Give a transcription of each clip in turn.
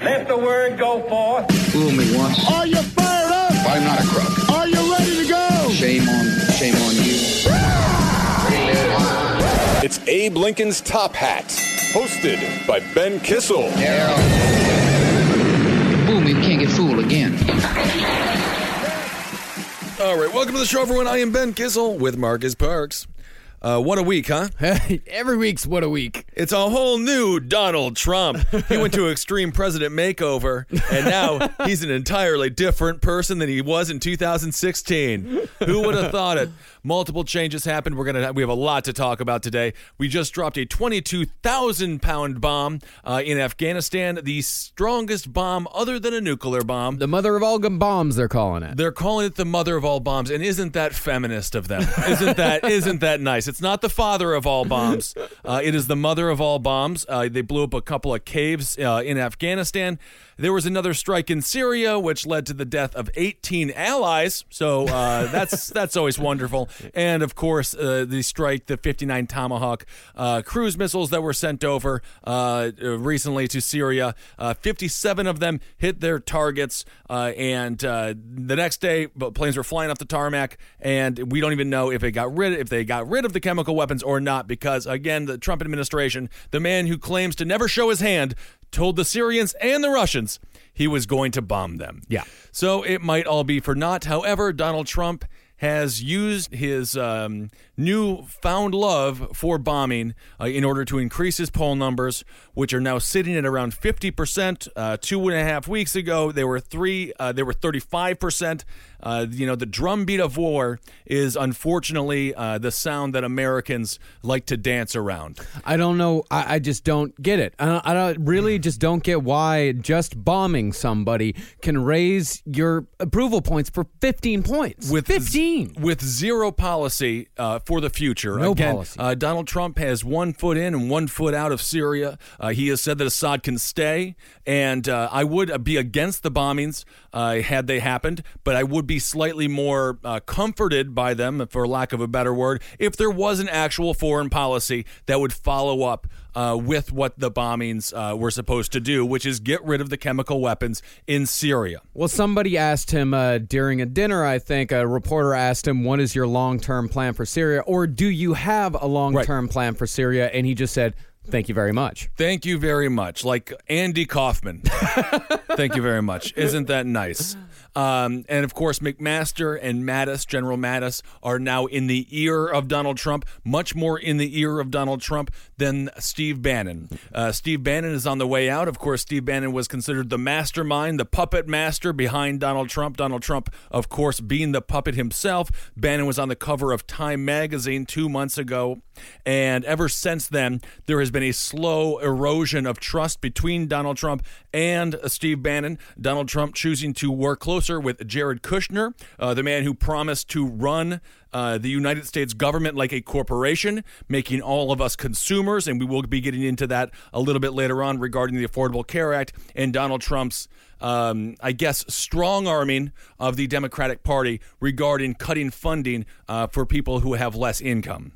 Let the word go forth. Fool me once. Are you fired up? I'm not a crook. Are you ready to go? Shame on, shame on you. It's Abe Lincoln's Top Hat, hosted by Ben Kissel. Fool me, we can't get fooled again. All right, welcome to the show, everyone. I am Ben Kissel with Marcus Parks. Uh, what a week, huh? Every week's what a week. It's a whole new Donald Trump. He went to extreme president makeover, and now he's an entirely different person than he was in 2016. Who would have thought it? Multiple changes happened. We're gonna we have a lot to talk about today. We just dropped a 22,000 pound bomb uh, in Afghanistan, the strongest bomb other than a nuclear bomb. The mother of all bombs, they're calling it. They're calling it the mother of all bombs, and isn't that feminist of them? Isn't that isn't that nice? It's not the father of all bombs. Uh, it is the mother of all bombs. Uh, they blew up a couple of caves uh, in Afghanistan. There was another strike in Syria, which led to the death of 18 allies. So uh, that's that's always wonderful. And of course, uh, the strike, the 59 Tomahawk uh, cruise missiles that were sent over uh, recently to Syria. Uh, 57 of them hit their targets, uh, and the next day, planes were flying off the tarmac, and we don't even know if they got rid if they got rid of the chemical weapons or not, because again, the Trump administration, the man who claims to never show his hand, told the Syrians and the Russians he was going to bomb them. Yeah. So it might all be for naught. However, Donald Trump has used his um, new found love for bombing uh, in order to increase his poll numbers, which are now sitting at around 50%. Uh, two and a half weeks ago, they were three. Uh, they were 35%. Uh, you know, the drumbeat of war is unfortunately uh, the sound that Americans like to dance around. I don't know. I, I just don't get it. I, I don't, really just don't get why just bombing somebody can raise your approval points for 15 points. With 15. Z- with zero policy uh, for the future. No Again, policy. Uh, Donald Trump has one foot in and one foot out of Syria. Uh, he has said that Assad can stay, and uh, I would be against the bombings uh, had they happened, but I would be slightly more uh, comforted by them, for lack of a better word, if there was an actual foreign policy that would follow up uh, with what the bombings uh, were supposed to do, which is get rid of the chemical weapons in Syria. Well, somebody asked him uh, during a dinner, I think, a reporter asked him, What is your long term plan for Syria? Or do you have a long term right. plan for Syria? And he just said, Thank you very much. Thank you very much. Like Andy Kaufman. Thank you very much. Isn't that nice? Um, and of course, McMaster and Mattis, General Mattis, are now in the ear of Donald Trump, much more in the ear of Donald Trump than Steve Bannon. Uh, Steve Bannon is on the way out. Of course, Steve Bannon was considered the mastermind, the puppet master behind Donald Trump. Donald Trump, of course, being the puppet himself. Bannon was on the cover of Time magazine two months ago. And ever since then, there has been a slow erosion of trust between Donald Trump and Steve Bannon. Donald Trump choosing to work closer with Jared Kushner, uh, the man who promised to run uh, the United States government like a corporation, making all of us consumers. And we will be getting into that a little bit later on regarding the Affordable Care Act and Donald Trump's. Um, I guess, strong arming of the Democratic Party regarding cutting funding uh, for people who have less income.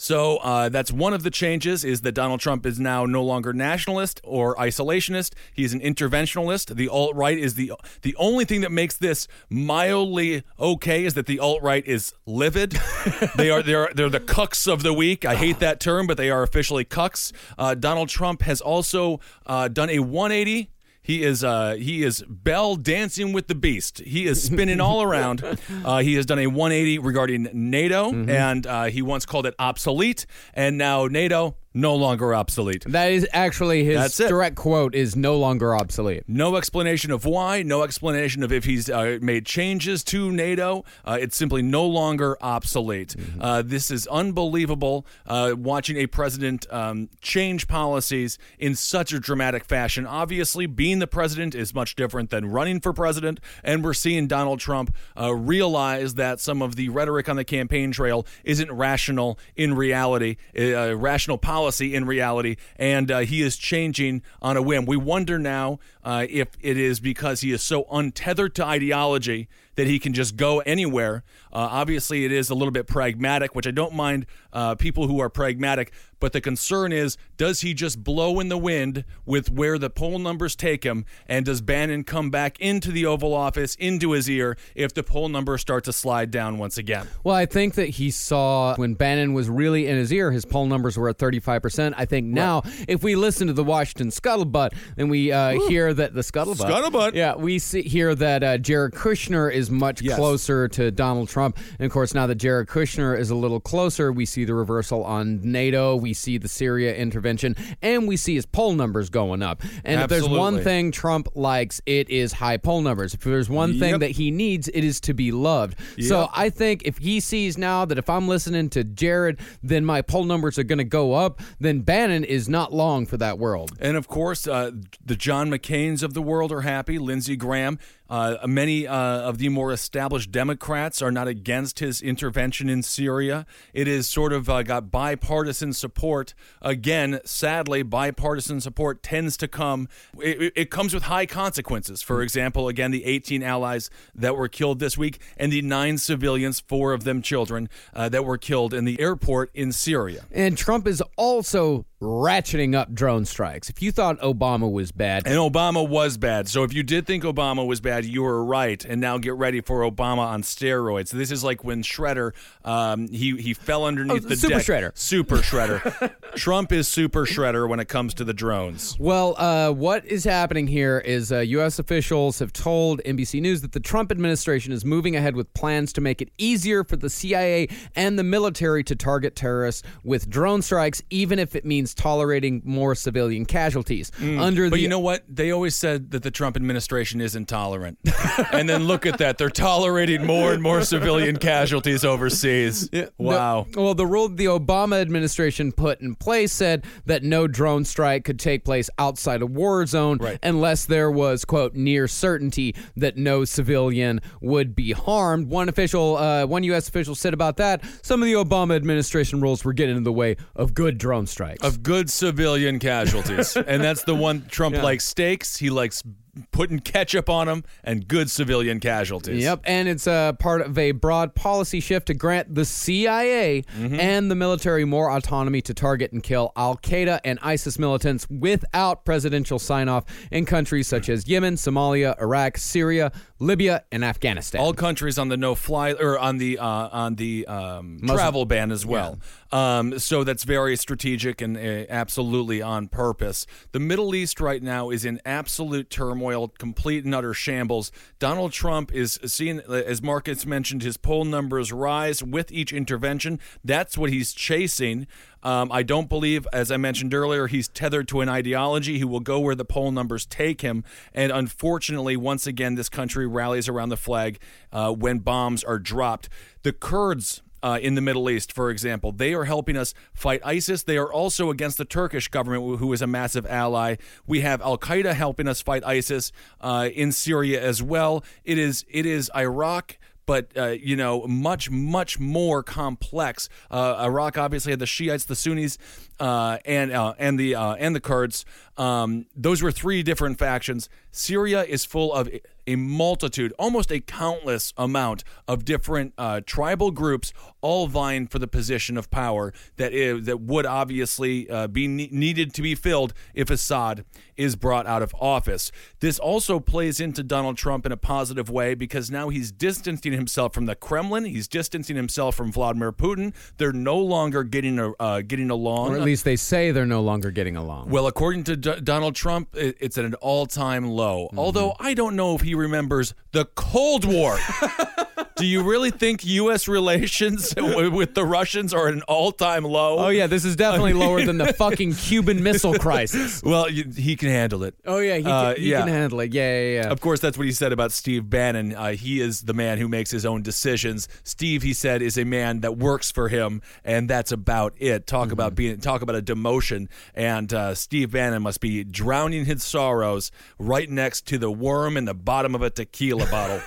So uh, that's one of the changes is that Donald Trump is now no longer nationalist or isolationist. He's an interventionalist. The alt right is the the only thing that makes this mildly okay is that the alt right is livid. they are they're they're the cucks of the week. I hate that term, but they are officially cucks. Uh, Donald Trump has also uh, done a 180 he is uh, he is Belle dancing with the beast. He is spinning all around. Uh, he has done a 180 regarding NATO, and uh, he once called it obsolete, and now NATO no longer obsolete. That is actually his direct quote is no longer obsolete. No explanation of why, no explanation of if he's uh, made changes to NATO. Uh, it's simply no longer obsolete. Uh, this is unbelievable uh, watching a president um, change policies in such a dramatic fashion. Obviously, being the president is much different than running for president, and we're seeing Donald Trump uh, realize that some of the rhetoric on the campaign trail isn't rational in reality, uh, rational policy in reality, and uh, he is changing on a whim. We wonder now uh, if it is because he is so untethered to ideology that he can just go anywhere. Uh, obviously, it is a little bit pragmatic, which I don't mind uh, people who are pragmatic. But the concern is, does he just blow in the wind with where the poll numbers take him? And does Bannon come back into the Oval Office, into his ear, if the poll numbers start to slide down once again? Well, I think that he saw when Bannon was really in his ear, his poll numbers were at 35%. I think now, if we listen to the Washington scuttlebutt, then we uh, hear that the scuttlebutt. Scuttlebutt. Yeah, we see hear that uh, Jared Kushner is much Yes. closer to Donald Trump. And of course, now that Jared Kushner is a little closer, we see the reversal on NATO, we see the Syria intervention, and we see his poll numbers going up. And if there's one thing Trump likes, it is high poll numbers. If there's one thing that he needs, it is to be loved. So I think if he sees now that if I'm listening to Jared, then my poll numbers are going to go up, then Bannon is not long for that world. And of course, uh, the John McCain's of the world are happy. Lindsey Graham. Uh, many uh, of the more established Democrats are not against his intervention in Syria. It is sort of uh, got bipartisan support. Again, sadly, bipartisan support tends to come. It, it- comes with high consequences. For example, again, the 18 allies that were killed this week, and the nine civilians, four of them children, uh, that were killed in the airport in Syria. And Trump is also ratcheting up drone strikes. If you thought Obama was bad, And Obama was bad. So if you did think Obama was bad, you were right. And now get ready for Obama on steroids. This is like when Shredder, um, he he fell underneath Oh, the Super deck. Shredder. Super Shredder. Trump is Super Shredder when it comes to the drones. Well, uh, what is happening here is uh, U.S. officials have told NBC News that the Trump administration is moving ahead with plans to make it easier for the CIA and the military to target terrorists with drone strikes, even if it means tolerating more civilian casualties. Under Mm. But the you know what? They always said that the Trump administration is intolerant. and then look at that. They're tolerating more and more civilian casualties overseas. Wow. The- well, the rule the Obama administration put in place said that no drone strike could take place outside a war zone Right. unless there was, quote, near certainty that no civilian would be harmed. One official, uh, one U.S. official said about that, some of the Obama administration rules were getting in the way of good drone strikes. of good civilian casualties. and that's the one Trump likes steaks. He likes putting ketchup on them and good civilian casualties. Yep, and it's uh, part of a broad policy shift to grant the CIA Mm-hmm. and the military more autonomy to target and kill Al Qaeda and ISIS militants without presidential sign off in countries such as Yemen, Somalia, Iraq, Syria, Libya, and Afghanistan. All countries on the no fly or on the uh, on the um, travel ban as well. Um, so that's very strategic and uh, absolutely on purpose. The Middle East right now is in absolute turmoil, complete and utter shambles. Donald Trump is seeing, as Marcus mentioned, his poll numbers rise with each intervention. That's what he's chasing. Um, I don't believe, as I mentioned earlier, he's tethered to an ideology. He will go where the poll numbers take him. And unfortunately, once again, this country rallies around the flag uh, when bombs are dropped. The Kurds. Uh, in the Middle East, for example, they are helping us fight ISIS. They are also against the Turkish government, who is a massive ally. We have Al Qaeda helping us fight ISIS uh, in Syria as well. It is it is Iraq but uh, you know, much much more complex. Uh, Iraq obviously had the Shiites, the Sunnis, uh, and uh, and the uh, and the Kurds. Um, those were three different factions. Syria is full of a multitude, almost a countless amount of different uh, tribal groups, all vying for the position of power that is, that would obviously uh, be ne- needed to be filled if Assad is brought out of office. This also plays into Donald Trump in a positive way because now he's distancing himself from the Kremlin. He's distancing himself from Vladimir Putin. They're no longer getting a, uh, getting along. Or at least they say they're no longer getting along. Well, according to D- Donald Trump, it- it's at an all-time low. Mm-hmm. Although I don't know if he remembers the Cold War. Do you really think U.S. relations w- with the Russians are at an all-time low? oh yeah, this is definitely lower than the fucking Cuban Missile Crisis. Well, you, he can handle it. Oh yeah, he, can, Uh, he yeah. can handle it. Yeah, yeah, yeah. Of course, that's what he said about Steve Bannon. Uh, he is the man who makes his own decisions. Steve, he said, is a man that works for him, and that's about it. Talk Mm-hmm. about being, talk about a demotion, and uh, Steve Bannon must be drowning his sorrows right next to the worm in the bottom of a tequila bottle.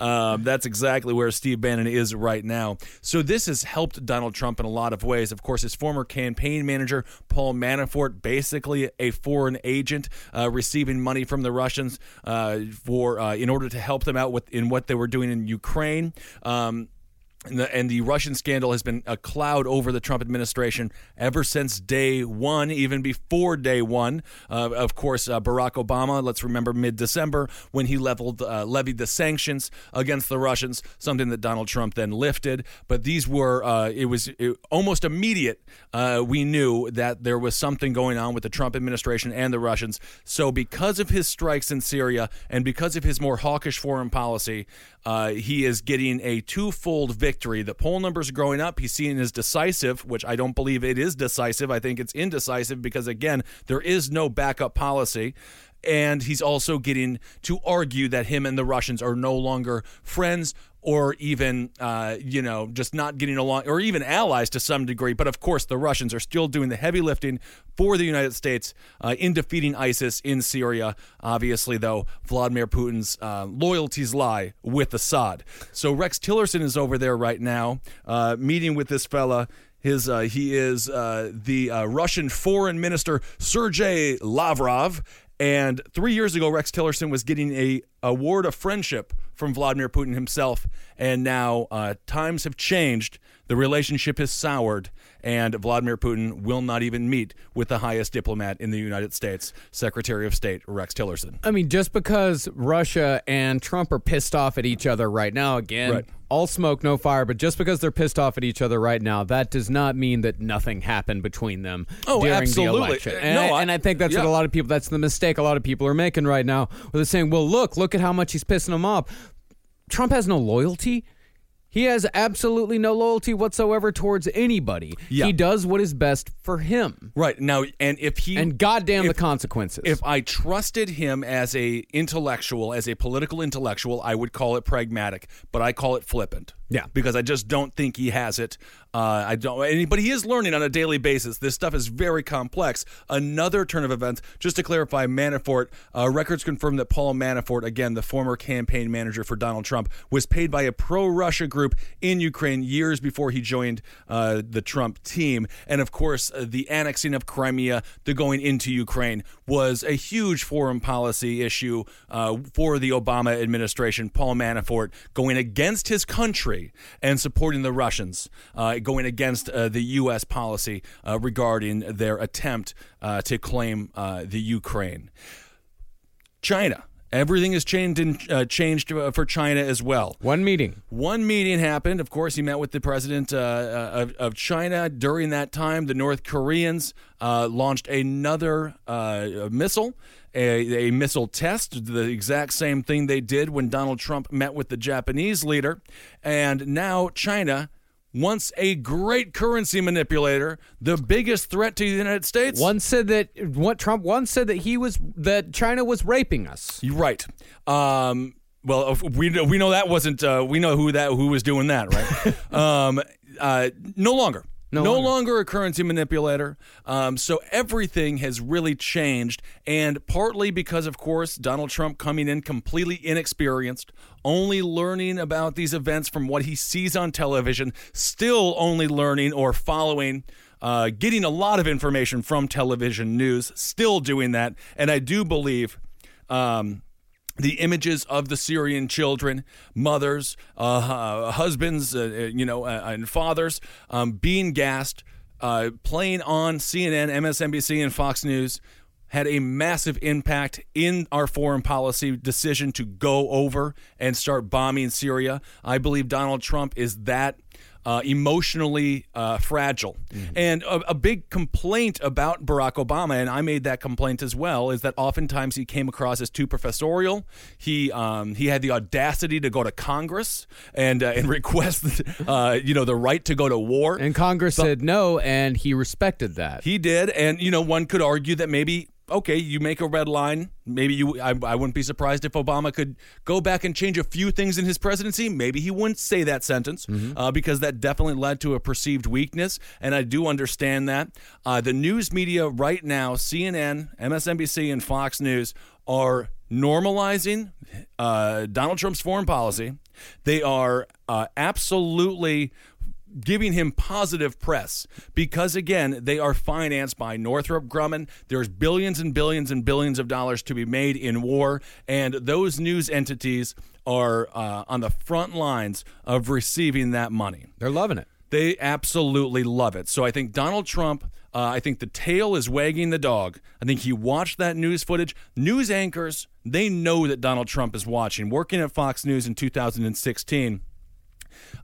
um, that's exactly where Steve Bannon is right now. So this has helped Donald Trump in a lot of ways. Of course, his former campaign manager Paul Manafort, basically a foreign agent, uh, receiving money from the Russians uh, for uh, in order to help them out with in what they were doing in Ukraine. Um, and the, and the Russian scandal has been a cloud over the Trump administration ever since day one, even before day one. Uh, of course, uh, Barack Obama, let's remember mid December when he leveled, uh, levied the sanctions against the Russians, something that Donald Trump then lifted. But these were, uh, it was it, almost immediate. Uh, we knew that there was something going on with the Trump administration and the Russians. So, because of his strikes in Syria and because of his more hawkish foreign policy, uh, he is getting a twofold victory. The poll numbers are growing up. He's seen as decisive, which I don't believe it is decisive. I think it's indecisive because, again, there is no backup policy. And he's also getting to argue that him and the Russians are no longer friends or even, uh, you know, just not getting along, or even allies to some degree. But of course, the Russians are still doing the heavy lifting for the United States uh, in defeating ISIS in Syria. Obviously, though, Vladimir Putin's uh, loyalties lie with Assad. So Rex Tillerson is over there right now, uh, meeting with this fella. His uh, he is uh, the uh, Russian Foreign Minister Sergei Lavrov, and three years ago, Rex Tillerson was getting a award of friendship from Vladimir Putin himself, and now uh, times have changed. The relationship has soured, and Vladimir Putin will not even meet with the highest diplomat in the United States, Secretary of State Rex Tillerson. I mean, just because Russia and Trump are pissed off at each other right now, again, Right. all smoke, no fire, but just because they're pissed off at each other right now, that does not mean that nothing happened between them Oh, during absolutely. the election. And, no, I, I- and I think that's what a lot of people, that's the mistake a lot of people are making right now, where they're saying, well, look, look at how much he's pissing them off. Trump has no loyalty. He has absolutely no loyalty whatsoever towards anybody. Yeah. He does what is best for him. Right now, and if he And goddamn the consequences. If I trusted him as a intellectual, as a political intellectual, I would call it pragmatic, but I call it flippant. Yeah. because I just don't think he has it. Uh, I don't. But he is learning on a daily basis. This stuff is very complex. Another turn of events, just to clarify, Manafort uh, records confirm that Paul Manafort, again the former campaign manager for Donald Trump, was paid by a pro-Russia group in Ukraine years before he joined uh, the Trump team. And of course, uh, the annexing of Crimea, the going into Ukraine, was a huge foreign policy issue uh, for the Obama administration. Paul Manafort going against his country and supporting the Russians, uh, going against uh, the U.S. policy uh, regarding their attempt uh, to claim uh, the Ukraine. China. Everything has changed in, uh, changed uh, for China as well. One meeting. One meeting happened. Of course, he met with the president uh, uh, of, of China. During that time, the North Koreans uh, launched another uh, missile, a, a missile test, the exact same thing they did when Donald Trump met with the Japanese leader. And now China. Once a great currency manipulator, the biggest threat to the United States. One said that what Trump once said that he was that China was raping us. You're right. Um, well, we we know that wasn't. Uh, we know who that who was doing that, right? um, uh, no longer. No No, longer. longer. a currency manipulator. Um, so everything has really changed, and partly because, of course, Donald Trump coming in completely inexperienced, only learning about these events from what he sees on television, still only learning or following. Uh, getting a lot of information from television news, still doing that, and I do believe um, the images of the Syrian children, mothers, uh, husbands, uh, you know, uh, and fathers um, being gassed, uh, playing on CNN, MSNBC, and Fox News had a massive impact in our foreign policy decision to go over and start bombing Syria. I believe Donald Trump is that uh, emotionally uh, fragile. And a, a big complaint about Barack Obama, and I made that complaint as well, is that oftentimes he came across as too professorial. He um, he had the audacity to go to Congress and uh, and request uh, you know the right to go to war. And Congress said no, and he respected that. He did, and you know one could argue that maybe okay, you make a red line. Maybe you. I, I wouldn't be surprised if Obama could go back and change a few things in his presidency. Maybe he wouldn't say that sentence uh, because that definitely led to a perceived weakness, and I do understand that. Uh, the news media right now, CNN, MSNBC, and Fox News are normalizing uh, Donald Trump's foreign policy. They are uh, absolutely giving him positive press because again they are financed by Northrop Grumman there's billions and billions and billions of dollars to be made in war and those news entities are uh, on the front lines of receiving that money They're loving it. they absolutely love it. So I think Donald Trump, uh, I think the tail is wagging the dog. I think he watched that news footage. News anchors, they know that Donald Trump is watching. Working at Fox News in 2016,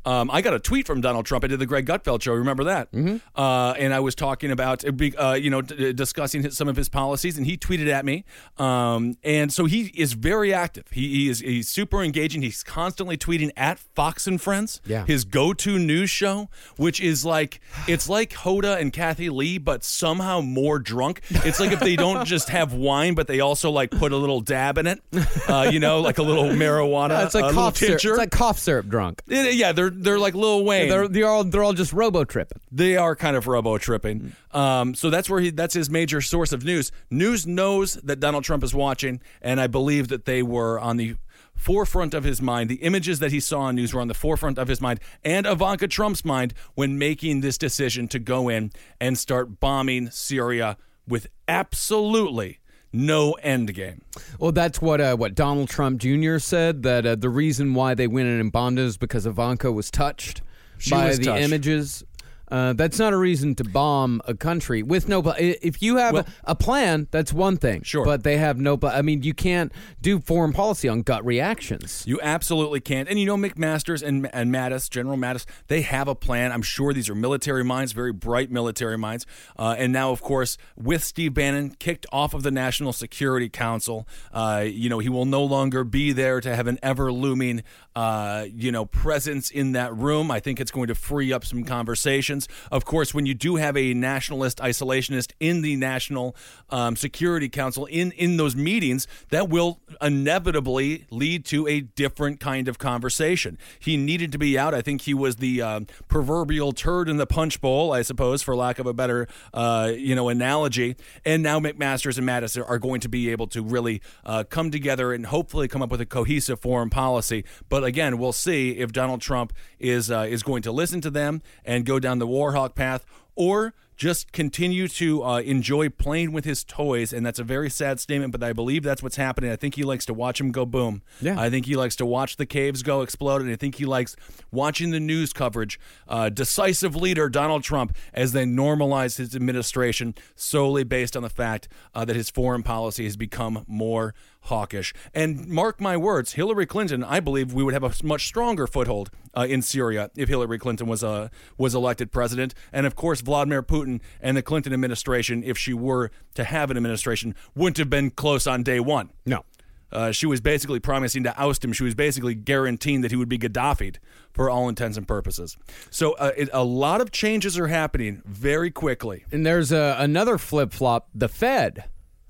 um, I got a tweet from Donald Trump. I did the Greg Gutfeld show. Remember that? Mm-hmm. Uh, and I was talking about, uh, you know, d- discussing his, some of his policies, and he tweeted at me. Um, and so he is very active. He, he is he's super engaging. He's constantly tweeting at Fox and Friends, Yeah. his go-to news show, which is like it's like Hoda and Kathie Lee, but somehow more drunk. It's like if they don't just have wine, but they also like put a little dab in it, uh, you know, like a little marijuana, it's like a cough syrup. It's like cough syrup drunk. Yeah, yeah, they're they're like Lil Wayne. They're, they're all they're all just robo tripping. They are kind of robo tripping. Um, so that's where he that's his major source of news. News knows that Donald Trump is watching, and I believe that they were on the forefront of his mind. The images that he saw on news were on the forefront of his mind and Ivanka Trump's mind when making this decision to go in and start bombing Syria with absolutely no end game. Well, that's what uh, what Donald Trump Jr. said that uh, the reason why they went in bombed is because Ivanka was touched She by was the touched. images. Uh, that's not a reason to bomb a country with no. If you have Well- a, a plan, that's one thing. Sure. but they have no. I mean, you can't do foreign policy on gut reactions. You absolutely can't. And you know, McMaster's and, and Mattis, General Mattis, they have a plan. I'm sure these are military minds, very bright military minds. Uh, and now, of course, with Steve Bannon kicked off of the National Security Council, uh, you know, he will no longer be there to have an ever looming, uh, you know, presence in that room. I think it's going to free up some conversations. Of course, when you do have a nationalist isolationist in the National um, Security Council in in those meetings, that will inevitably lead to a different kind of conversation. He needed to be out. I think he was the um, proverbial turd in the punch bowl, I suppose, for lack of a better uh, you know analogy. And now McMaster's and Mattis are- going to be able to really uh, come together and hopefully come up with a cohesive foreign policy. But again, we'll see if Donald Trump is uh, is going to listen to them and go down the Warhawk path, or just continue to uh, enjoy playing with his toys. And that's a very sad statement, but I believe that's what's happening. I think he likes to watch them go boom. Yeah. I think he likes to watch the caves go explode, and I think he likes watching the news coverage. Uh, decisive leader Donald Trump as they normalize his administration solely based on the fact uh, that his foreign policy has become more hawkish. And mark my words, Hillary Clinton, I believe we would have a much stronger foothold uh, in Syria if Hillary Clinton was uh, was elected president, and of course Vladimir Putin and the Clinton administration, if she were to have an administration, wouldn't have been close on day one. No. Uh, she was basically promising to oust him. She was basically guaranteeing that he would be Gaddafi'd for all intents and purposes. So uh, it, a lot of changes are happening very quickly. And there's uh, another flip flop. The Fed.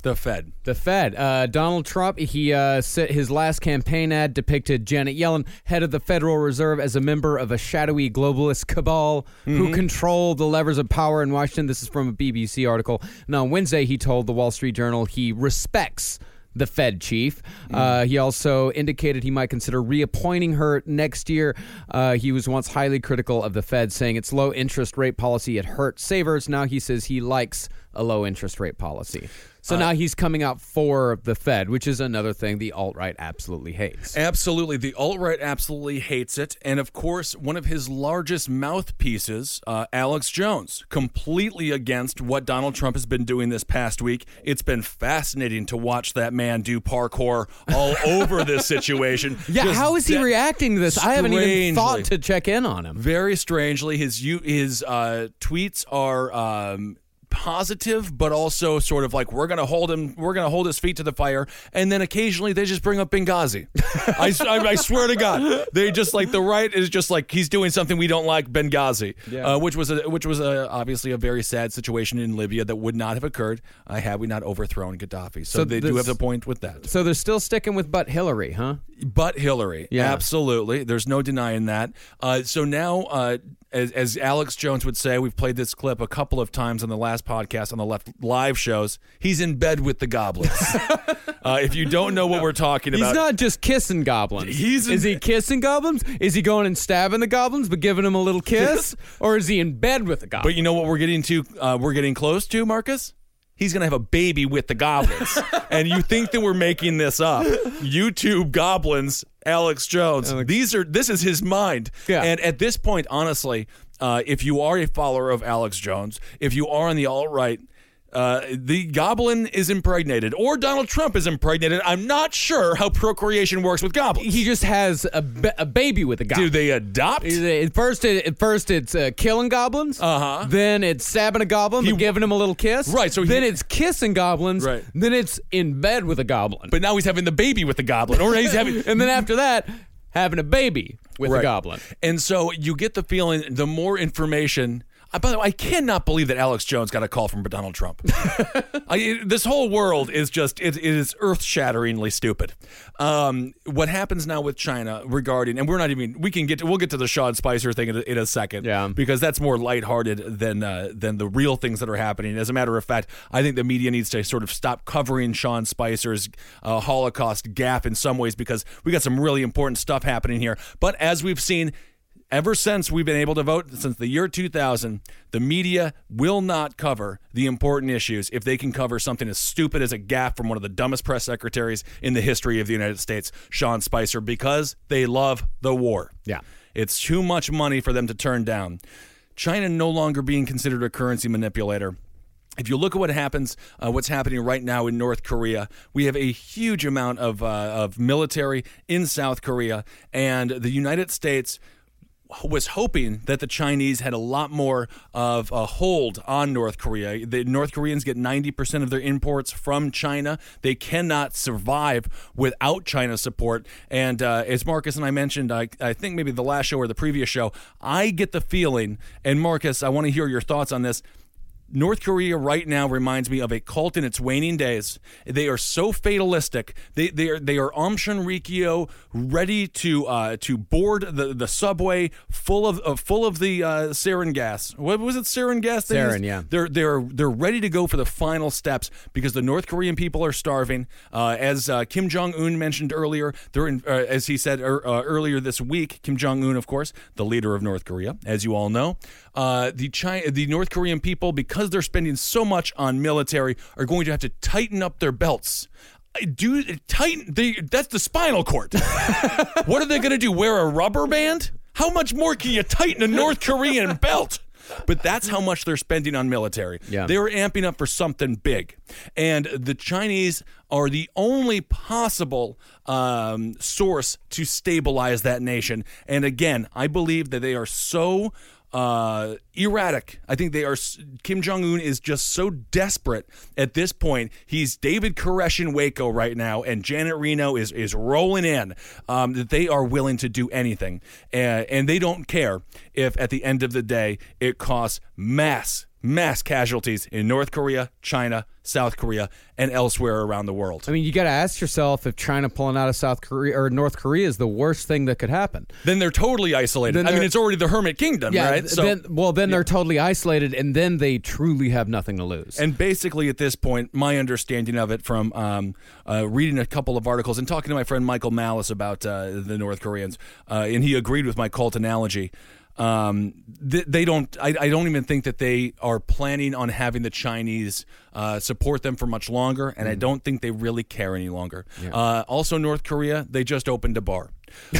The Fed. The Fed. Uh, Donald Trump, he uh, set his last campaign ad depicted Janet Yellen, head of the Federal Reserve, as a member of a shadowy globalist cabal who control the levers of power in Washington. This is from a BBC article. And on Wednesday, he told the Wall Street Journal he respects the Fed chief. Uh, he also indicated he might consider reappointing her next year. Uh, he was once highly critical of the Fed, saying its low interest rate policy had hurt savers. Now he says he likes a low interest rate policy. So now he's coming out for the Fed, which is another thing the alt right absolutely hates. Absolutely. The alt right absolutely hates it. And of course, one of his largest mouthpieces, uh, Alex Jones, completely against what Donald Trump has been doing this past week. It's been fascinating to watch that man do parkour all over this situation. Yeah, Just how is he de- reacting to this? I haven't even thought to check in on him. Very strangely, his his uh, tweets are um, positive, but also sort of like we're gonna hold him, we're gonna hold his feet to the fire, and then occasionally they just bring up Benghazi. I, I, I swear to God, they just like the right is just like he's doing something we don't like, Benghazi, Yeah. uh, which was a, which was a, obviously a very sad situation in Libya that would not have occurred uh, had we not overthrown Gaddafi. So, So they do have a point with that. So they're still sticking with but Hillary, huh? But Hillary, Yeah. absolutely. There's no denying that. Uh, so now, uh, as, as Alex Jones would say, we've played this clip a couple of times on the last podcast on the left live shows. He's in bed with the goblins. uh, if you don't know what we're talking about, He's not just kissing goblins. He's in- is he kissing goblins? Is he going and stabbing the goblins but giving them a little kiss? or is he in bed with the goblins? but you know what we're getting to? Uh, we're getting close to Marcus. He's gonna have a baby with the goblins, and you think that we're making this up? YouTube goblins, Alex Jones. These are this is his mind. Yeah. And at this point, honestly, uh, if you are a follower of Alex Jones, if you are on the alt right. Uh, the goblin is impregnated, or Donald Trump is impregnated. I'm not sure how procreation works with goblins. he just has a, ba- a baby with a goblin. Do they adopt? At first, it, at first it's uh, killing goblins. Uh-huh. Then it's stabbing a goblin, He- giving him a little kiss. Right, so he- then it's kissing goblins. Right. Then it's in bed with a goblin. But now he's having the baby with the goblin, or he's having and then after that, having a baby with Right. a goblin. And so you get the feeling the more information. Uh, by the way, I cannot believe that Alex Jones got a call from Donald Trump. I, this whole world is just it, it is earth shatteringly stupid. Um, what happens now with China regarding, and we're not even we can get to, we'll get to the Sean Spicer thing in a, in a second, Yeah. because that's more lighthearted than uh, than the real things that are happening. As a matter of fact, I think the media needs to sort of stop covering Sean Spicer's uh, Holocaust gaffe in some ways because we got some really important stuff happening here. But as we've seen. Ever since we've been able to vote, since the year 2000, the media will not cover the important issues if they can cover something as stupid as a gaffe from one of the dumbest press secretaries in the history of the United States, Sean Spicer, because they love the war. Yeah. It's too much money for them to turn down. China no longer being considered a currency manipulator. If you look at what happens, uh, what's happening right now in North Korea, we have a huge amount of, uh, of military in South Korea, and the United States was hoping that the Chinese had a lot more of a hold on North Korea. The North Koreans get 90% of their imports from China. They cannot survive without China's support. And uh, as Marcus and I mentioned, I, I think maybe the last show or the previous show, I get the feeling, and Marcus, I want to hear your thoughts on this. North Korea right now reminds me of a cult in its waning days. They are so fatalistic. They they are they are Aum Shinrikyo ready to uh, to board the, the subway full of uh, full of the uh, sarin gas. What was it? Sarin gas. they Sarin, used? yeah. They're they're they're ready to go for the final steps because the North Korean people are starving. Uh, as uh, Kim Jong Un mentioned earlier, they're in, uh, as he said er, uh, earlier this week. Kim Jong Un, of course, the leader of North Korea, as you all know. Uh, the China, the North Korean people, because they're spending so much on military, are going to have to tighten up their belts. Do tighten? They, that's the spinal cord. what are they going to do? Wear a rubber band? How much more can you tighten a North Korean belt? But that's how much they're spending on military. Yeah. They were amping up for something big. And the Chinese are the only possible um, source to stabilize that nation. And again, I believe that they are so uh, erratic. I think they are. Kim Jong Un is just so desperate at this point. He's David Koresh in Waco right now, and Janet Reno is is rolling in. Um, that they are willing to do anything, and, and they don't care if at the end of the day it costs mass mass casualties in North Korea, China, South Korea, and elsewhere around the world. I mean, you got to ask yourself if China pulling out of South Korea or North Korea is the worst thing that could happen. Then they're totally isolated. Then I mean, it's already the hermit kingdom, right? th- then, well, then they're totally isolated, and then they truly have nothing to lose. And basically, at this point, my understanding of it from um, uh, reading a couple of articles and talking to my friend Michael Malice about uh, the North Koreans, uh, and he agreed with my cult analogy. Um, th- they don't. I, I don't even think that they are planning on having the Chinese uh, support them for much longer, and I don't think they really care any longer. Uh, also, North Korea, they just opened a bar.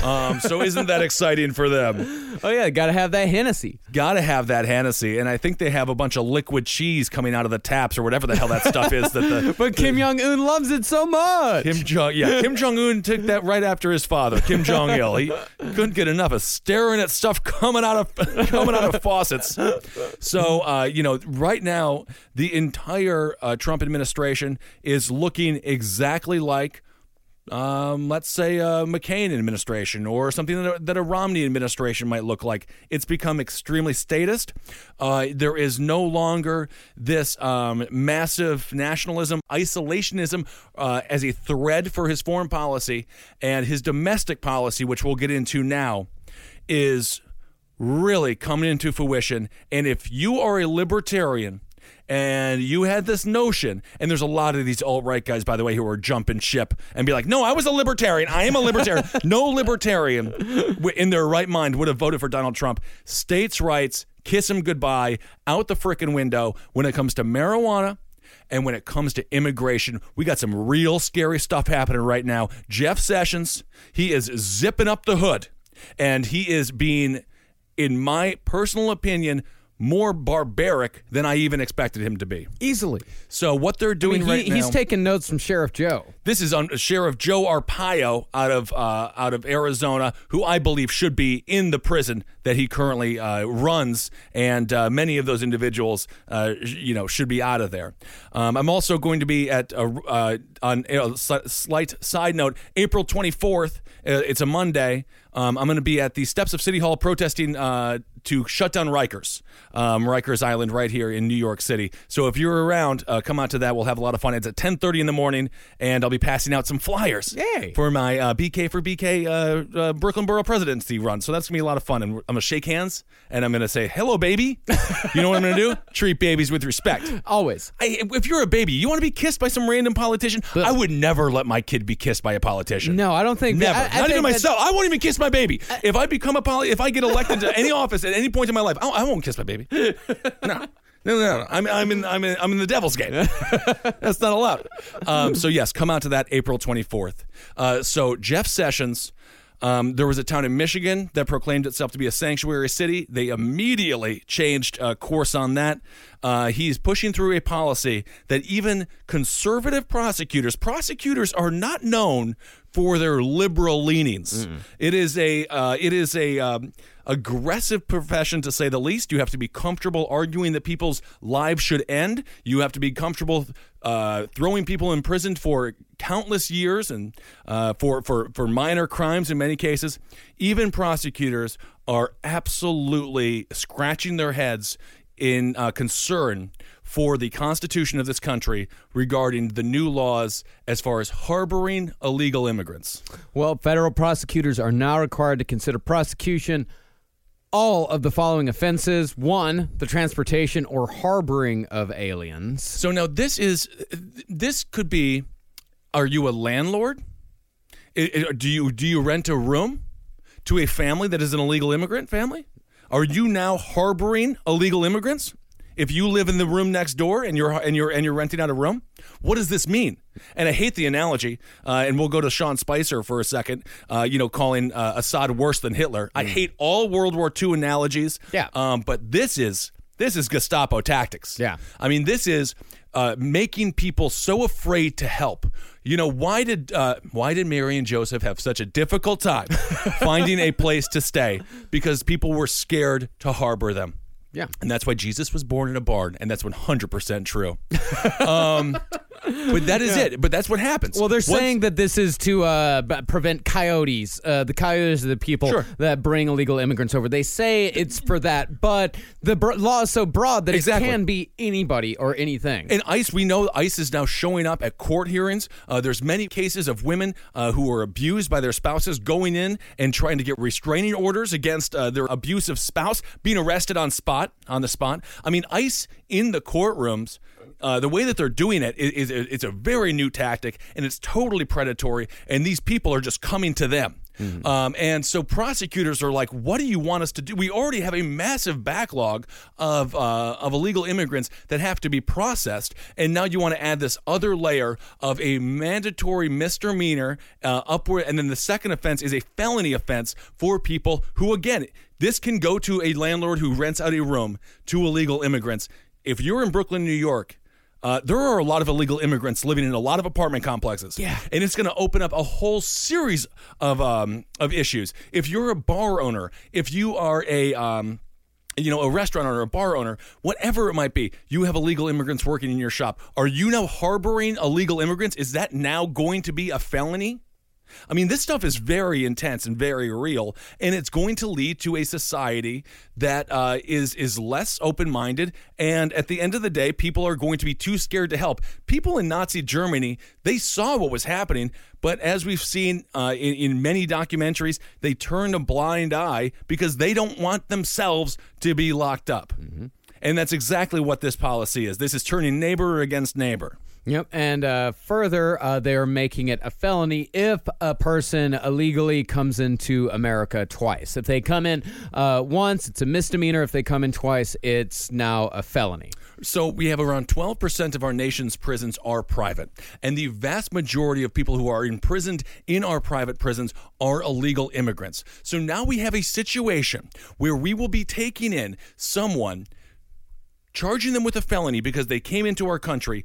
Um, so isn't that exciting for them? Oh yeah, got to have that Hennessy. Got to have that Hennessy, and I think they have a bunch of liquid cheese coming out of the taps or whatever the hell that stuff is. That the But Kim Jong Un loves it so much. Kim Jong, yeah, Kim Jong Un took that right after his father, Kim Jong Il. He couldn't get enough of staring at stuff coming out of coming out of faucets. So, uh, you know, right now the entire uh, Trump administration is looking exactly like. Um, let's say a McCain administration or something that a, that a Romney administration might look like. It's become extremely statist. Uh, there is no longer this um, massive nationalism, isolationism uh, as a thread for his foreign policy, and his domestic policy, which we'll get into now, is really coming into fruition. And if you are a libertarian and you had this notion, and there's a lot of these alt right guys, by the way, who are jumping ship and be like, no, I was a libertarian. I am a libertarian. no libertarian in their right mind would have voted for Donald Trump. States' rights, kiss him goodbye, out the frickin' window when it comes to marijuana. And when it comes to immigration, we got some real scary stuff happening right now. Jeff Sessions, he is zipping up the hood, and he is being, in my personal opinion, more barbaric than I even expected him to be. Easily. So what they're I doing mean, he, right now, he's taking notes from Sheriff Joe. this is on Sheriff Joe Arpaio out of uh, out of Arizona, who I believe should be in the prison that he currently uh, runs, and uh, many of those individuals, uh, you know, should be out of there. Um, I'm also going to be at a, uh, on a slight side note, April 24th. uh, It's a Monday. Um, I'm going to be at the steps of City Hall protesting uh, to shut down Rikers, um, Rikers Island, right here in New York City. So if you're around, uh, come out to that. We'll have a lot of fun. It's at 10:30 in the morning, and I'll be passing out some flyers Yay. for my uh, BK for BK uh, uh, Brooklyn Borough presidency run. So that's gonna be a lot of fun. And I'm gonna shake hands, and I'm gonna say, "Hello, baby." you know what I'm gonna do? Treat babies with respect. Always. I, if you're a baby, you want to be kissed by some random politician. I would never let my kid be kissed by a politician. No, I don't think Never. I, I Not even myself. I won't even kiss my baby. if I become a poly, if I get elected to any office at any point in my life, I, I won't kiss my baby. No. No, no, no. I'm, I'm in, I'm in, I'm in the devil's game. That's not allowed. Um, so yes, come out to that April 24th. Uh, so Jeff Sessions, um, there was a town in Michigan that proclaimed itself to be a sanctuary city. They immediately changed uh, course on that. Uh, he's pushing through a policy that even conservative prosecutors, prosecutors are not known for their liberal leanings. It is a, uh, it is a. Um, aggressive profession to say the least. You have to be comfortable arguing that people's lives should end. You have to be comfortable uh, throwing people in prison for countless years and uh, for, for, for minor crimes in many cases. Even prosecutors are absolutely scratching their heads in uh, concern for the Constitution of this country regarding the new laws as far as harboring illegal immigrants. Well, federal prosecutors are now required to consider prosecution all of the following offenses. One, the transportation or harboring of aliens. So now this is this could be are you a landlord? Do you do you rent a room to a family that is an illegal immigrant family? Are you now harboring illegal immigrants? If you live in the room next door and you're and you're and you're renting out a room, what does this mean? And I hate the analogy. Uh, and we'll go to Sean Spicer for a second. Uh, you know, calling uh, Assad worse than Hitler. I hate all World War II analogies. Yeah. Um, but this is this is Gestapo tactics. Yeah. I mean, this is uh, making people so afraid to help. You know, why did uh, why did Mary and Joseph have such a difficult time finding a place to stay? Because people were scared to harbor them. Yeah. And that's why Jesus was born in a barn, and that's 100% true. um, but that is it. But that's what happens. Well, they're Once- saying that this is to uh, b- prevent coyotes. Uh, the coyotes are the people Sure. that bring illegal immigrants over. They say it's for that, but the br- law is so broad that Exactly. it can be anybody or anything. And ICE, we know ICE is now showing up at court hearings. Uh, there's many cases of women uh, who are abused by their spouses going in and trying to get restraining orders against uh, their abusive spouse, being arrested on spot, on the spot. I mean, ICE in the courtrooms uh, the way that they're doing it is, is it's a very new tactic, and it's totally predatory. And these people are just coming to them. Um, and so prosecutors are like, "What do you want us to do? We already have a massive backlog of uh, of illegal immigrants that have to be processed, and now you want to add this other layer of a mandatory misdemeanor uh, upward, and then the second offense is a felony offense for people who, again, this can go to a landlord who rents out a room to illegal immigrants. If you're in Brooklyn, New York." Uh, there are a lot of illegal immigrants living in a lot of apartment complexes. Yeah. And it's going to open up a whole series of um, of issues. If you're a bar owner, if you are a um, you know, a restaurant owner, a bar owner, whatever it might be, you have illegal immigrants working in your shop. Are you now harboring illegal immigrants? Is that now going to be a felony? I mean, this stuff is very intense and very real, and it's going to lead to a society that uh, is is less open minded. And at the end of the day, people are going to be too scared to help. People in Nazi Germany, they saw what was happening, but as we've seen uh, in, in many documentaries, they turned a blind eye because they don't want themselves to be locked up. And that's exactly what this policy is. This is turning neighbor against neighbor. Yep. And uh, further, uh, they are making it a felony if a person illegally comes into America twice. If they come in uh, once, it's a misdemeanor. If they come in twice, it's now a felony. So we have around 12% of our nation's prisons are private. And the vast majority of people who are imprisoned in our private prisons are illegal immigrants. So now we have a situation where we will be taking in someone, charging them with a felony because they came into our country,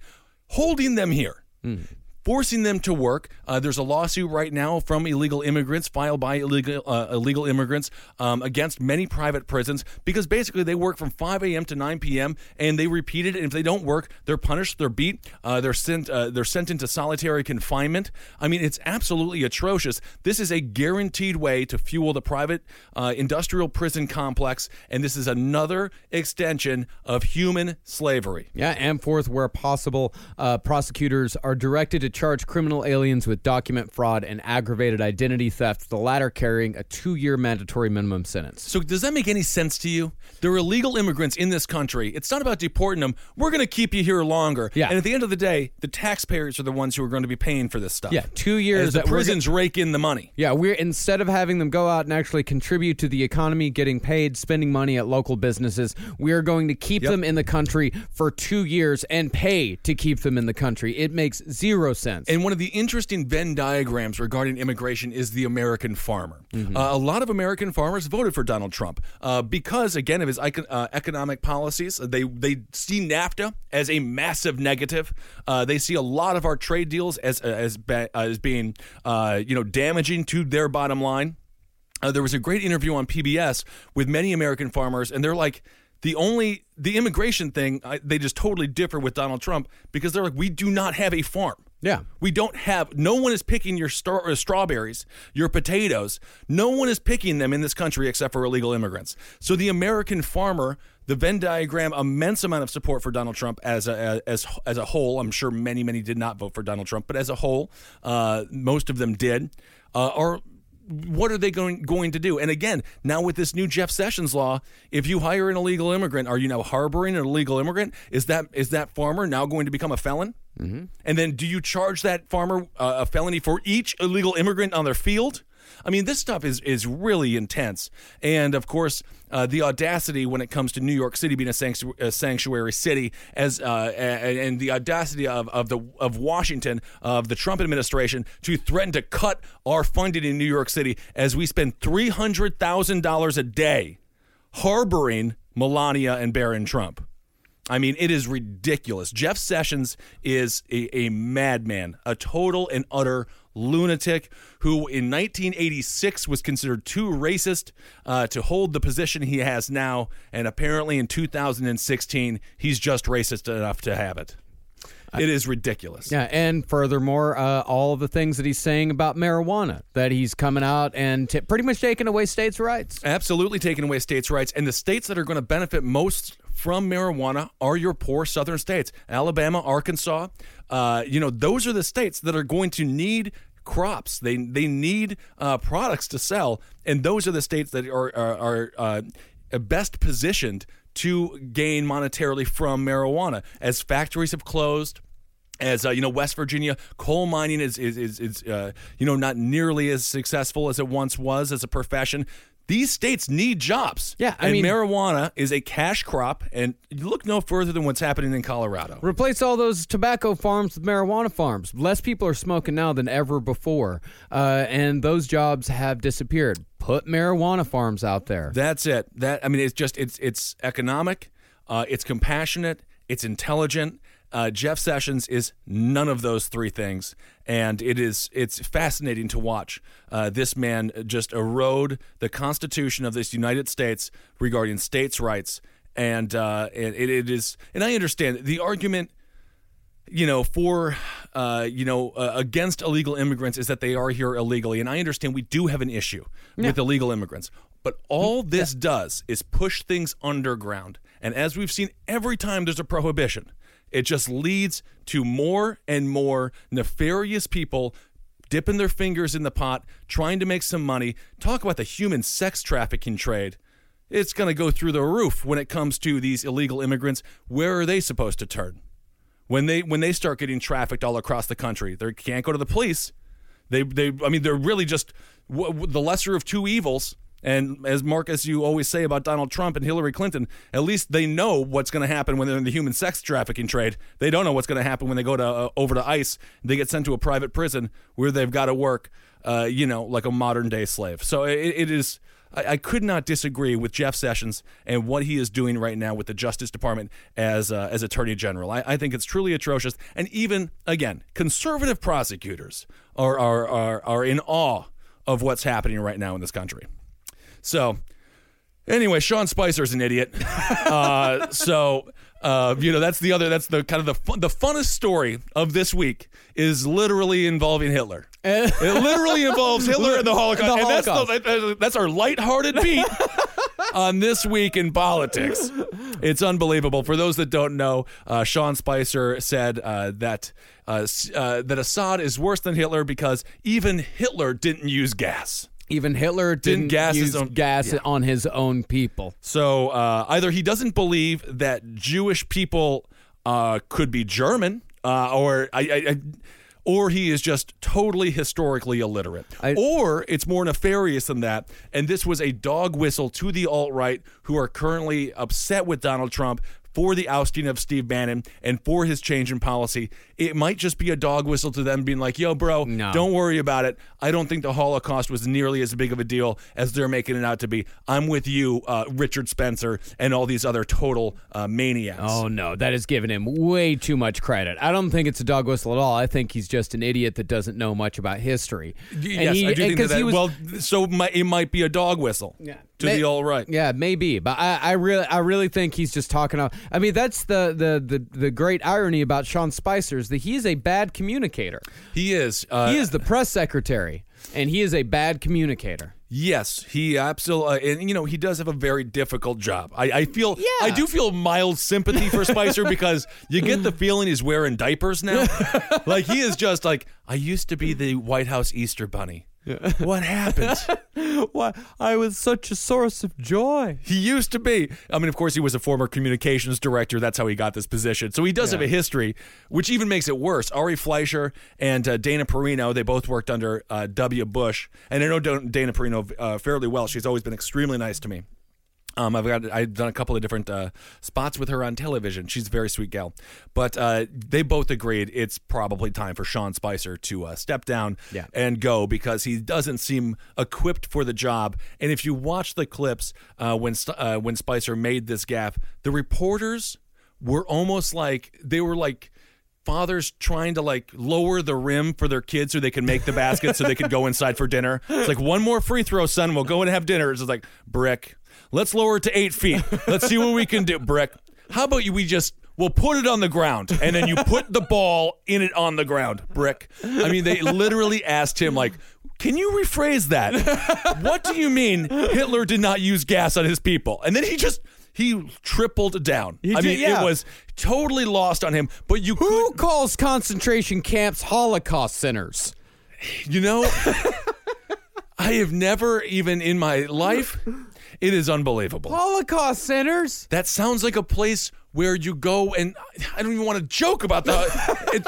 holding them here. Hmm. Forcing them to work. Uh, there's a lawsuit right now from illegal immigrants filed by illegal uh, illegal immigrants um, against many private prisons because basically they work from 5 a.m. to 9 p.m. and they repeat it. And if they don't work, they're punished. They're beat. Uh, they're sent. Uh, they're sent into solitary confinement. I mean, it's absolutely atrocious. This is a guaranteed way to fuel the private uh, industrial prison complex, and this is another extension of human slavery. Yeah, and fourth, where possible, uh, prosecutors are directed to charge criminal aliens with document fraud and aggravated identity theft, the latter carrying a two year mandatory minimum sentence. So does that make any sense to you? There are illegal immigrants in this country. It's not about deporting them. We're going to keep you here longer. Yeah. And at the end of the day, the taxpayers are the ones who are going to be paying for this stuff. Yeah, two years As the prisons rake in the money. Yeah, we're instead of having them go out and actually contribute to the economy, getting paid, spending money at local businesses, we are going to keep Yep. them in the country for two years and pay to keep them in the country. It makes zero sense. And one of the interesting Venn diagrams regarding immigration is the American farmer. Mm-hmm. Uh, a lot of American farmers voted for Donald Trump uh, because, again, of his econ- uh, economic policies. They they see NAFTA as a massive negative. Uh, they see a lot of our trade deals as as ba- as being uh, you know damaging to their bottom line. Uh, there was a great interview on PBS with many American farmers, and they're like, the only the immigration thing I, they just totally differ with Donald Trump because they're like, we do not have a farm. Yeah. we don't have. No one is picking your star, uh, strawberries, your potatoes. No one is picking them in this country except for illegal immigrants. So the American farmer. The Venn diagram, immense amount of support for Donald Trump as a as as a whole. I'm sure many many did not vote for Donald Trump, but as a whole, uh, most of them did. Uh, are what are they going going to do? And again, now with this new Jeff Sessions law, if you hire an illegal immigrant, are you now harboring an illegal immigrant? Is that is that farmer now going to become a felon? Mm-hmm. And then do you charge that farmer uh, a felony for each illegal immigrant on their field? I mean, this stuff is is really intense, and of course, uh, the audacity when it comes to New York City being a, sanctu- a sanctuary city, as uh, and, and the audacity of, of the of Washington of the Trump administration to threaten to cut our funding in New York City as we spend three hundred thousand dollars a day harboring Melania and Barron Trump. I mean, it is ridiculous. Jeff Sessions is a, a madman, a total and utter lunatic who in 1986 was considered too racist uh, to hold the position he has now. And apparently in 2016, he's just racist enough to have it. It is ridiculous. Yeah, and furthermore, uh, all of the things that he's saying about marijuana, that he's coming out and t- pretty much taking away states' rights. Absolutely taking away states' rights. And the states that are going to benefit most from marijuana are your poor southern states Alabama, Arkansas. Uh, you know, those are the states that are going to need crops. They they need uh, products to sell, and those are the states that are are, are uh, best positioned to gain monetarily from marijuana as factories have closed as uh, you know, West Virginia coal mining is is is, is uh, you know not nearly as successful as it once was as a profession. These states need jobs. Yeah, I and mean- marijuana is a cash crop, and you look no further than what's happening in Colorado. Replace all those tobacco farms with marijuana farms. Less people are smoking now than ever before, uh, and those jobs have disappeared. Put marijuana farms out there. That's it. That I mean, it's just it's it's economic, uh, it's compassionate, it's intelligent. Uh, Jeff Sessions is none of those three things, and it is it's fascinating to watch uh, this man just erode the Constitution of this United States regarding states' rights, and uh, and it, it is. And I understand the argument you know, for, uh, you know, uh, against illegal immigrants is that they are here illegally. And I understand we do have an issue with illegal immigrants. But all this does is push things underground. And as we've seen every time there's a prohibition, it just leads to more and more nefarious people dipping their fingers in the pot, trying to make some money. Talk about the human sex trafficking trade. It's going to go through the roof when it comes to these illegal immigrants. Where are they supposed to turn? when they when they start getting trafficked all across the country. They can't go to the police. They they I mean they're really just w- w- the lesser of two evils. And as Marcus, you always say about Donald Trump and Hillary Clinton, at least they know what's going to happen when they're in the human sex trafficking trade. They don't know what's going to happen when they go to uh, over to ICE. They get sent to a private prison where they've got to work, uh, you know, like a modern day slave. So it, it is. I, I could not disagree with Jeff Sessions and what he is doing right now with the Justice Department as uh, as Attorney General. I, I think it's truly atrocious, and even again, conservative prosecutors are are are, are in awe of what's happening right now in this country. So, anyway, Sean Spicer's an idiot. Uh, so. Uh, you know that's the other that's the kind of the fun, the funnest story of this week is literally involving Hitler. it literally involves Hitler and the Holocaust. The and that's, Holocaust. the, that's our lighthearted beat on this week in politics. It's unbelievable. For those that don't know, uh, Sean Spicer said uh, that uh, uh, that Assad is worse than Hitler because even Hitler didn't use gas. Even Hitler didn't, gas his own- gas on his own people. So uh, either he doesn't believe that Jewish people uh, could be German, uh, or I, I, I, or he is just totally historically illiterate, or it's more nefarious than that. And this was a dog whistle to the alt right who are currently upset with Donald Trump. For the ousting of Steve Bannon and for his change in policy, it might just be a dog whistle to them being like, yo, bro, No. don't worry about it. I don't think the Holocaust was nearly as big of a deal as they're making it out to be. I'm with you, uh, Richard Spencer, and all these other total uh, maniacs. Oh no, that is giving him way too much credit. I don't think it's a dog whistle at all. I think he's just an idiot that doesn't know much about history. Yes, he- I do think that. 'cause he that- was- well, so it might, it might be a dog whistle to May- the alt right. Yeah, maybe, but I, I really, I really think he's just talking. Out. I mean, that's the, the the the great irony about Sean Spicer is that he is a bad communicator. He is. Uh, he is the press secretary, and he is a bad communicator. Yes, he absolutely, and you know he does have a very difficult job. I, I feel, Yeah. I do feel mild sympathy for Spicer because you get the feeling he's wearing diapers now. like he is just like I used to be the White House Easter Bunny. What happened? Why, I was such a source of joy. He used to be. I mean, of course, he was a former communications director. That's how he got this position. So he does have a history, which even makes it worse. Ari Fleischer and uh, Dana Perino, they both worked under uh, W. Bush. And I know Dana Perino uh, fairly well. She's always been extremely nice to me. Um, I've got I've done a couple of different uh, spots with her on television. She's a very sweet gal, but uh, they both agreed it's probably time for Sean Spicer to uh, step down Yeah. and go because he doesn't seem equipped for the job. And if you watch the clips uh, when uh, when Spicer made this gaffe, the reporters were almost like they were like fathers trying to like lower the rim for their kids so they can make the basket so they could go inside for dinner. It's like one more free throw, son. We'll go and have dinner. It's just like brick. Let's lower it to eight feet. Let's see what we can do. Brick. How about you? We just we'll put it on the ground and then you put the ball in it on the ground. Brick. I mean, they literally asked him like. Can you rephrase that? what do you mean Hitler did not use gas on his people? And then he just he tripled down. I did, mean, yeah. it was totally lost on him. But you Who could, calls concentration camps Holocaust centers? you know, I have never even in my life It is unbelievable. Holocaust centers. That sounds like a place where you go and I don't even want to joke about the. It,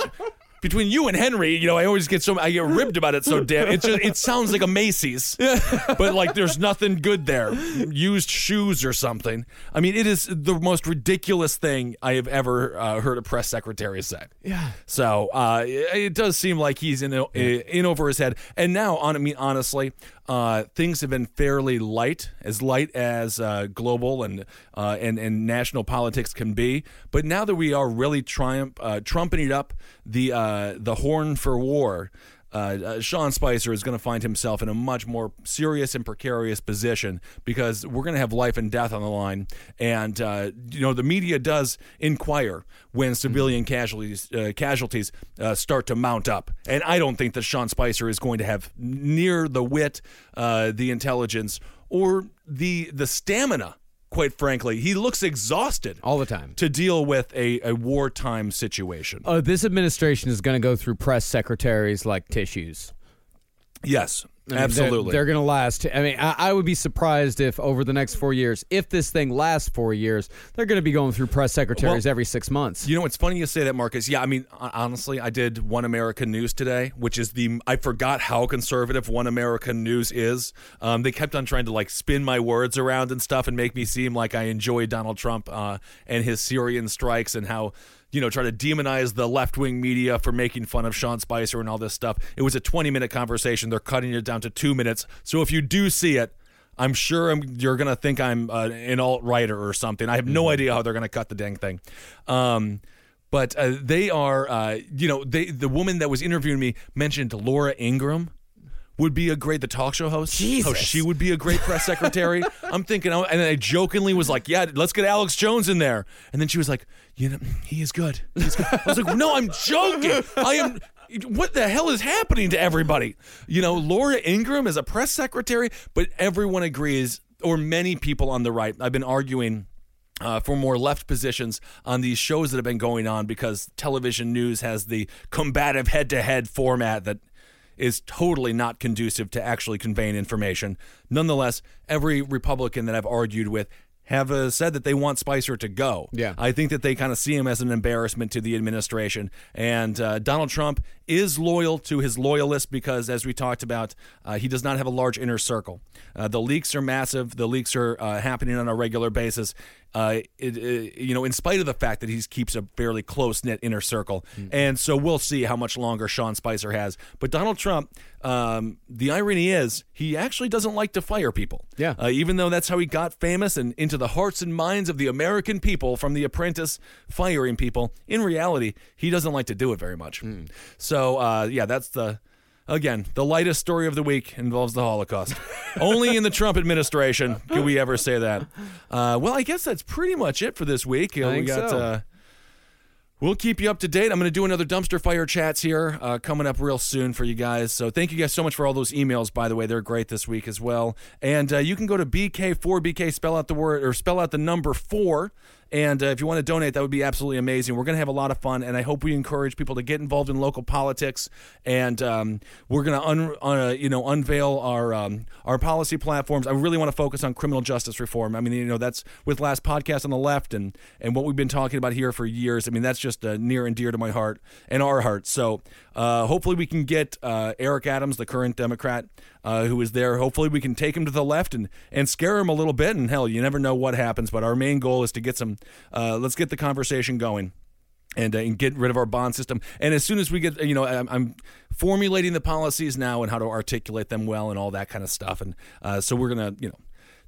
between you and Henry, you know, I always get so I get ribbed about it so damn. It just it sounds like a Macy's, but like there's nothing good there. Used shoes or something. I mean, it is the most ridiculous thing I have ever uh, heard a press secretary say. Yeah. So uh, it, it does seem like he's in in over his head. And now, on I mean, honestly, uh, things have been fairly light, as light as uh, global and uh, and and national politics can be. But now that we are really triumph uh, trumpeting up the uh, the horn for war. Uh, uh, Sean Spicer is going to find himself in a much more serious and precarious position because we're going to have life and death on the line, and uh, you know the media does inquire when civilian casualties uh, casualties uh, start to mount up, and I don't think that Sean Spicer is going to have near the wit, uh, the intelligence, or the the stamina. Quite frankly, he looks exhausted All the time. to deal with a, a wartime situation. Uh, this administration is going to go through press secretaries like tissues. yes, I mean, they're- absolutely. They're, going to last. I mean, I, I would be surprised if over the next four years, if this thing lasts four years, they're going to be going through press secretaries Well, every six months. You know, it's funny you say that, Marcus. Yeah, I mean, honestly, I did One American News today, which is the I forgot how conservative One American News is. Um, they kept on trying to like spin my words around and stuff and make me seem like I enjoy Donald Trump uh, and his Syrian strikes and how. You know, try to demonize the left wing media for making fun of Sean Spicer and all this stuff. It was a 20 minute conversation. They're cutting it down to two minutes. So if you do see it, I'm sure I'm, you're going to think I'm uh, an alt writer or something. I have no idea how they're going to cut the dang thing. Um, but uh, they are, uh, you know, they the woman that was interviewing me mentioned Laura Ingraham would be a great the talk show host. How Jesus. she would be a great press secretary. I'm thinking, oh, and I jokingly was like, yeah, let's get Alex Jones in there. And then she was like, you know, he is good. He's good. I was like, no, I'm joking. I am. What the hell is happening to everybody? You know, Laura Ingraham is a press secretary, but everyone agrees, or many people on the right. I've been arguing uh, for more left positions on these shows that have been going on because television news has the combative head to head format that is totally not conducive to actually conveying information. Nonetheless, every Republican that I've argued with have uh, said that they want Spicer to go. Yeah. I think that they kind of see him as an embarrassment to the administration. And uh, Donald Trump is loyal to his loyalists because, as we talked about, uh, he does not have a large inner circle. Uh, the leaks are massive. The leaks are uh, happening on a regular basis. Uh, it, it- you know, in spite of the fact that he keeps a fairly close knit inner circle, and so we'll see how much longer Sean Spicer has. But Donald Trump, um, the irony is, he actually doesn't like to fire people. Yeah. Uh, even though that's how he got famous and into the hearts and minds of the American people from The Apprentice, firing people. In reality, he doesn't like to do it very much. So, uh, yeah, that's the. Again, the lightest story of the week involves the Holocaust. Only in the Trump administration can we ever say that. Uh, well, I guess that's pretty much it for this week. Uh, we got so. uh, We'll keep you up to date. I'm going to do another dumpster fire chats here uh, coming up real soon for you guys. So thank you guys so much for all those emails. By the way, they're great this week as well. And uh, you can go to BK4BK, spell out the word or spell out the number four. And uh, if you want to donate, that would be absolutely amazing. We're going to have a lot of fun, and I hope we encourage people to get involved in local politics. And um, we're going to, un- uh, you know, unveil our um, our policy platforms. I really want to focus on criminal justice reform. I mean, you know, that's with last podcast on the left, and and what we've been talking about here for years. I mean, that's just uh, near and dear to my heart and our hearts. So uh, hopefully, we can get uh, Eric Adams, the current Democrat, uh, who is there. Hopefully, we can take him to the left and and scare him a little bit. And hell, you never know what happens. But our main goal is to get some. Uh, let's get the conversation going and, uh, and get rid of our bond system. And as soon as we get, you know, I'm, I'm formulating the policies now and how to articulate them well and all that kind of stuff. And uh, so we're gonna, you know.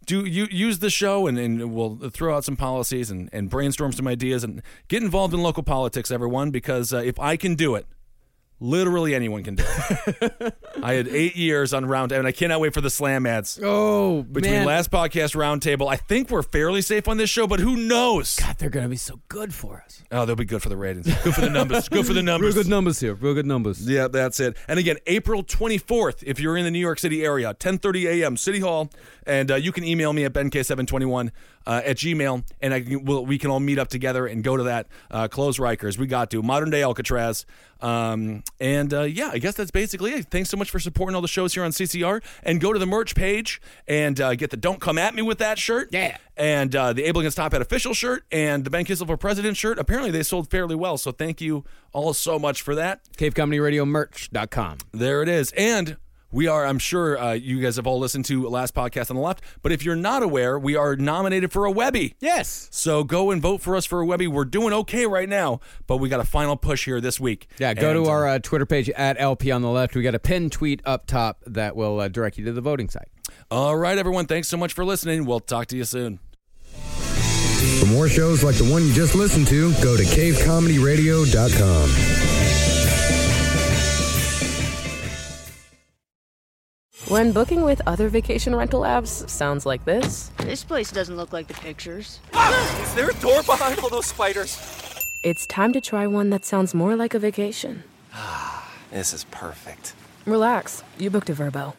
Do you use the show and, and we'll throw out some policies and, and brainstorm some ideas and get involved in local politics, everyone, because uh, if I can do it, literally anyone can do it. I had eight years on round, and I cannot wait for the slam ads. Oh, Between man. last podcast roundtable, I think we're fairly safe on this show, but who knows? God, they're going to be so good for us. Oh, they'll be good for the ratings. Good for the numbers. good for the numbers. Real good numbers here. Real good numbers. Yeah, that's it. And again, April 24th, if you're in the New York City area, 10:30 a.m. City Hall, and uh, you can email me at benk721 uh, at Gmail, and I can, we'll, we can all meet up together and go to that. Uh, close Rikers. We got to. Modern day Alcatraz. Um, and uh, yeah, I guess that's basically it. Thanks so much for supporting all the shows here on CCR. And go to the merch page and uh, get the Don't Come At Me with That shirt. Yeah. And uh, the Able Against Top Hat official shirt and the Ben Kissel for President shirt. Apparently, they sold fairly well. So thank you all so much for that. CaveComedyRadioMerch.com. There it is. And we are, I'm sure uh, you guys have all listened to last podcast on the left. But if you're not aware, we are nominated for a Webby. Yes. So go and vote for us for a Webby. We're doing okay right now, but we got a final push here this week. Yeah, go And, to uh, our uh, Twitter page at LP on the left. We got a pinned tweet up top that will uh, direct you to the voting site. All right, everyone. Thanks so much for listening. We'll talk to you soon. For more shows like the one you just listened to, go to cavecomedyradio.com. When booking with other vacation rental apps sounds like this. This place doesn't look like the pictures. Is there a door behind all those spiders? It's time to try one that sounds more like a vacation. Ah, This is perfect. Relax, you booked a Vrbo.